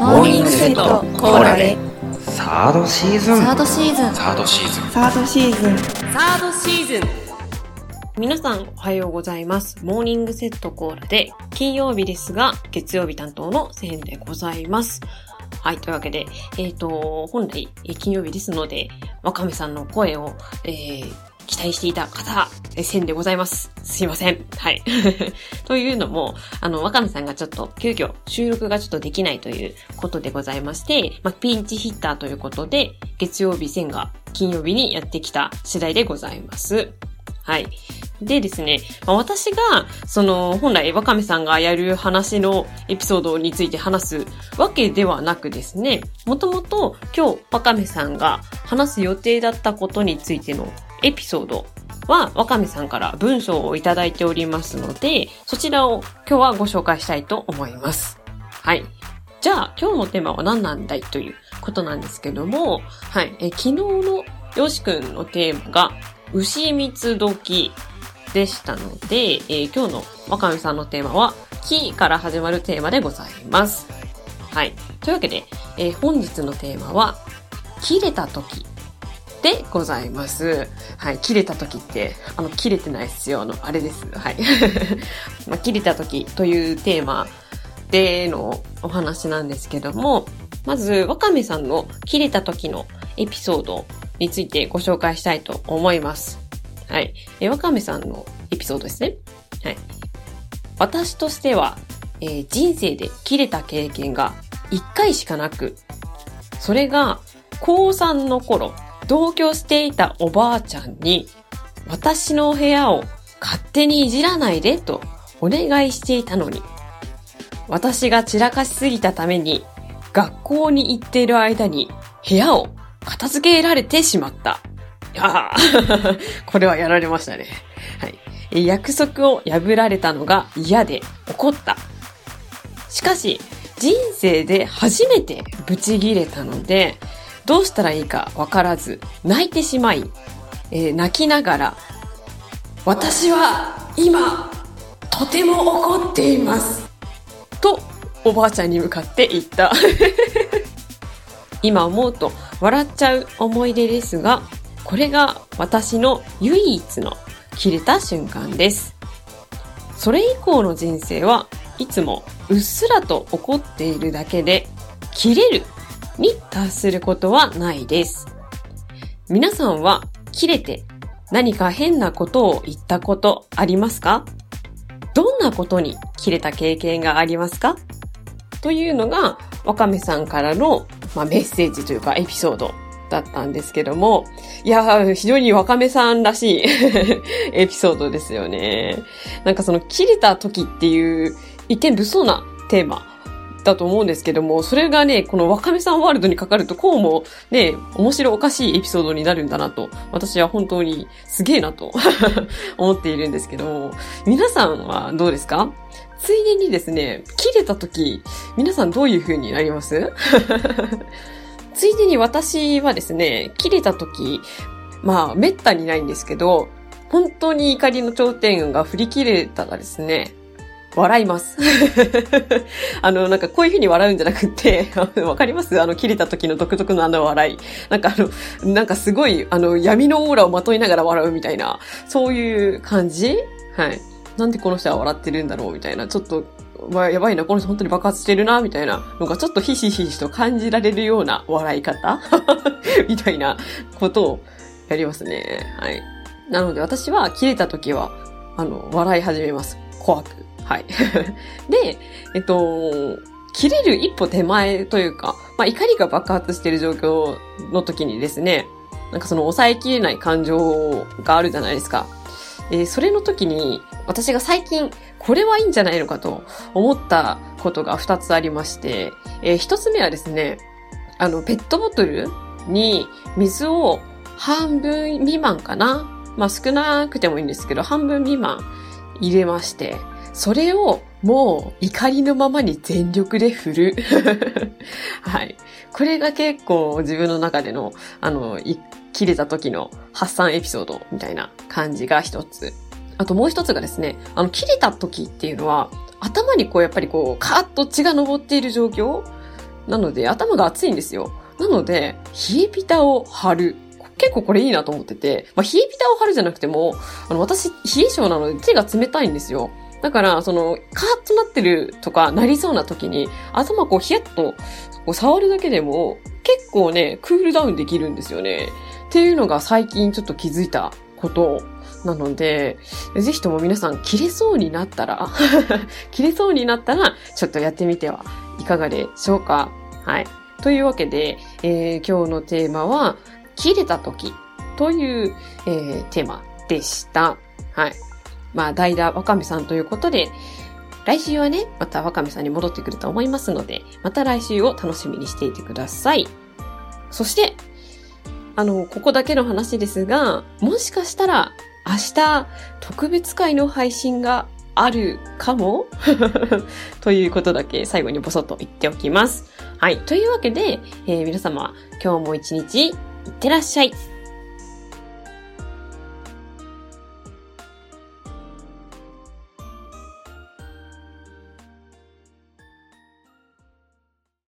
モーニングセットコーラでサードシーズンサードシーズンサードシーズンサードシーズンサードシーズン皆さんおはようございます。モーニングセットコーラで金曜日ですが月曜日担当のセンでございます。はい。というわけで、えっ、と、本来、えー金曜日ですので、わかめさんの声を、えー期待していた方、えー、センでございます。すいません。はい。というのも、あの、わかめさんがちょっと、急遽、収録がちょっとできないということでございまして、まあ、ピンチヒッターということで、月曜日センが金曜日にやってきた次第でございます。はい。でですね、まあ私が、その、本来、わかめさんがやる話のエピソードについて話すわけではなくですね、もともと今日、わかめさんが話す予定だったことについてのエピソードは、わかめさんから文章をいただいておりますので、そちらを今日はご紹介したいと思います。はい。じゃあ、今日のテーマは何なんだいということなんですけども、はい。え昨日のよしくんのテーマが、牛蜜時でしたので、えー今日のわかめさんのテーマは、木から始まるテーマでございます。はい。というわけで、えー本日のテーマは、切れた時でございます。はい。切れた時って、あの、切れてないっすよ。あの、あれです。はい。まあ、切れた時というテーマでのお話なんですけども、まず、わかめさんの切れた時のエピソードについてご紹介したいと思います。はい。え、わかめさんのエピソードですね。はい。私としては、えー人生で切れた経験が1回しかなく、それが高3の頃、同居していたおばあちゃんに、私の部屋を勝手にいじらないでとお願いしていたのに、私が散らかしすぎたために、学校に行っている間に部屋を片付けられてしまった。いや これはやられましたね。はい。約束を破られたのが嫌で怒った。しかし、人生で初めてブチギレたので、どうしたらいいかわからず、泣いてしまい、えー泣きながら、私は今、とても怒っています。と、おばあちゃんに向かって言った。今思うと笑っちゃう思い出ですが、これが私の唯一の切れた瞬間です。それ以降の人生はいつもうっすらと怒っているだけで、切れるに達することはないです。皆さんは切れて何か変なことを言ったことありますか？どんなことに切れた経験がありますか？というのが、わかめさんからの、まあ、メッセージというかエピソードだったんですけども、いや、非常にわかめさんらしい エピソードですよね。なんかその切れた時っていう一見物騒なテーマだと思うんですけども、それがね、このわかめさんワールドにかかるとこうもね、面白おかしいエピソードになるんだなと、私は本当にすげえなと 思っているんですけども、皆さんはどうですか？ついでにですね、切れた時、皆さんどういう風になります？ついでに私はですね、切れた時、まあ、めったにないんですけど、本当に怒りの頂点が振り切れたらですね、笑います。あの、なんかこういう風に笑うんじゃなくって、わかります？あの、切れた時の独特のあの笑い。なんかあの、なんかすごい、あの、闇のオーラをまといながら笑うみたいな、そういう感じ？はい。なんでこの人は笑ってるんだろうみたいな、ちょっと、わやばいな、この人本当に爆発してるな、みたいなのがちょっとひしひしと感じられるような笑い方？みたいなことをやりますね。はい。なので私は切れた時は、あの、笑い始めます。怖く。はい。で、えっと、切れる一歩手前というか、まあ、怒りが爆発している状況の時にですね、なんかその抑えきれない感情があるじゃないですか。えーそれの時に、私が最近、これはいいんじゃないのかと思ったことが2つありまして、えー一つ目はですね、あの、ペットボトルに水を半分未満かなまあ少なくてもいいんですけど、半分未満入れまして、それをもう怒りのままに全力で振る。はい。これが結構自分の中での、あの、切れた時の発散エピソードみたいな感じが一つ。あともう一つがですね、あの、切れた時っていうのは、頭にこうやっぱりこう、カーッと血が昇っている状況なので、頭が熱いんですよ。なので、冷えピタを貼る。結構これいいなと思ってて、まあ、冷えピタを貼るじゃなくても、あの、私、冷え性なので手が冷たいんですよ。だから、その、カーッとなってるとか、なりそうな時に、頭こう、ヒヤッと、こう、触るだけでも、結構ね、クールダウンできるんですよね。っていうのが最近ちょっと気づいたことなので、ぜひとも皆さん、切れそうになったら 切れそうになったら、ちょっとやってみてはいかがでしょうか。はい。というわけで、えー、今日のテーマは、切れた時という、えー、テーマでした。はい。まあ、代打わかめさんということで、来週はね、またわかめさんに戻ってくると思いますので、また来週を楽しみにしていてください。そして、あの、ここだけの話ですが、もしかしたら明日特別会の配信があるかも？ということだけ最後にボソッと言っておきます。はい。というわけで、えー、皆様、今日も一日いってらっしゃい。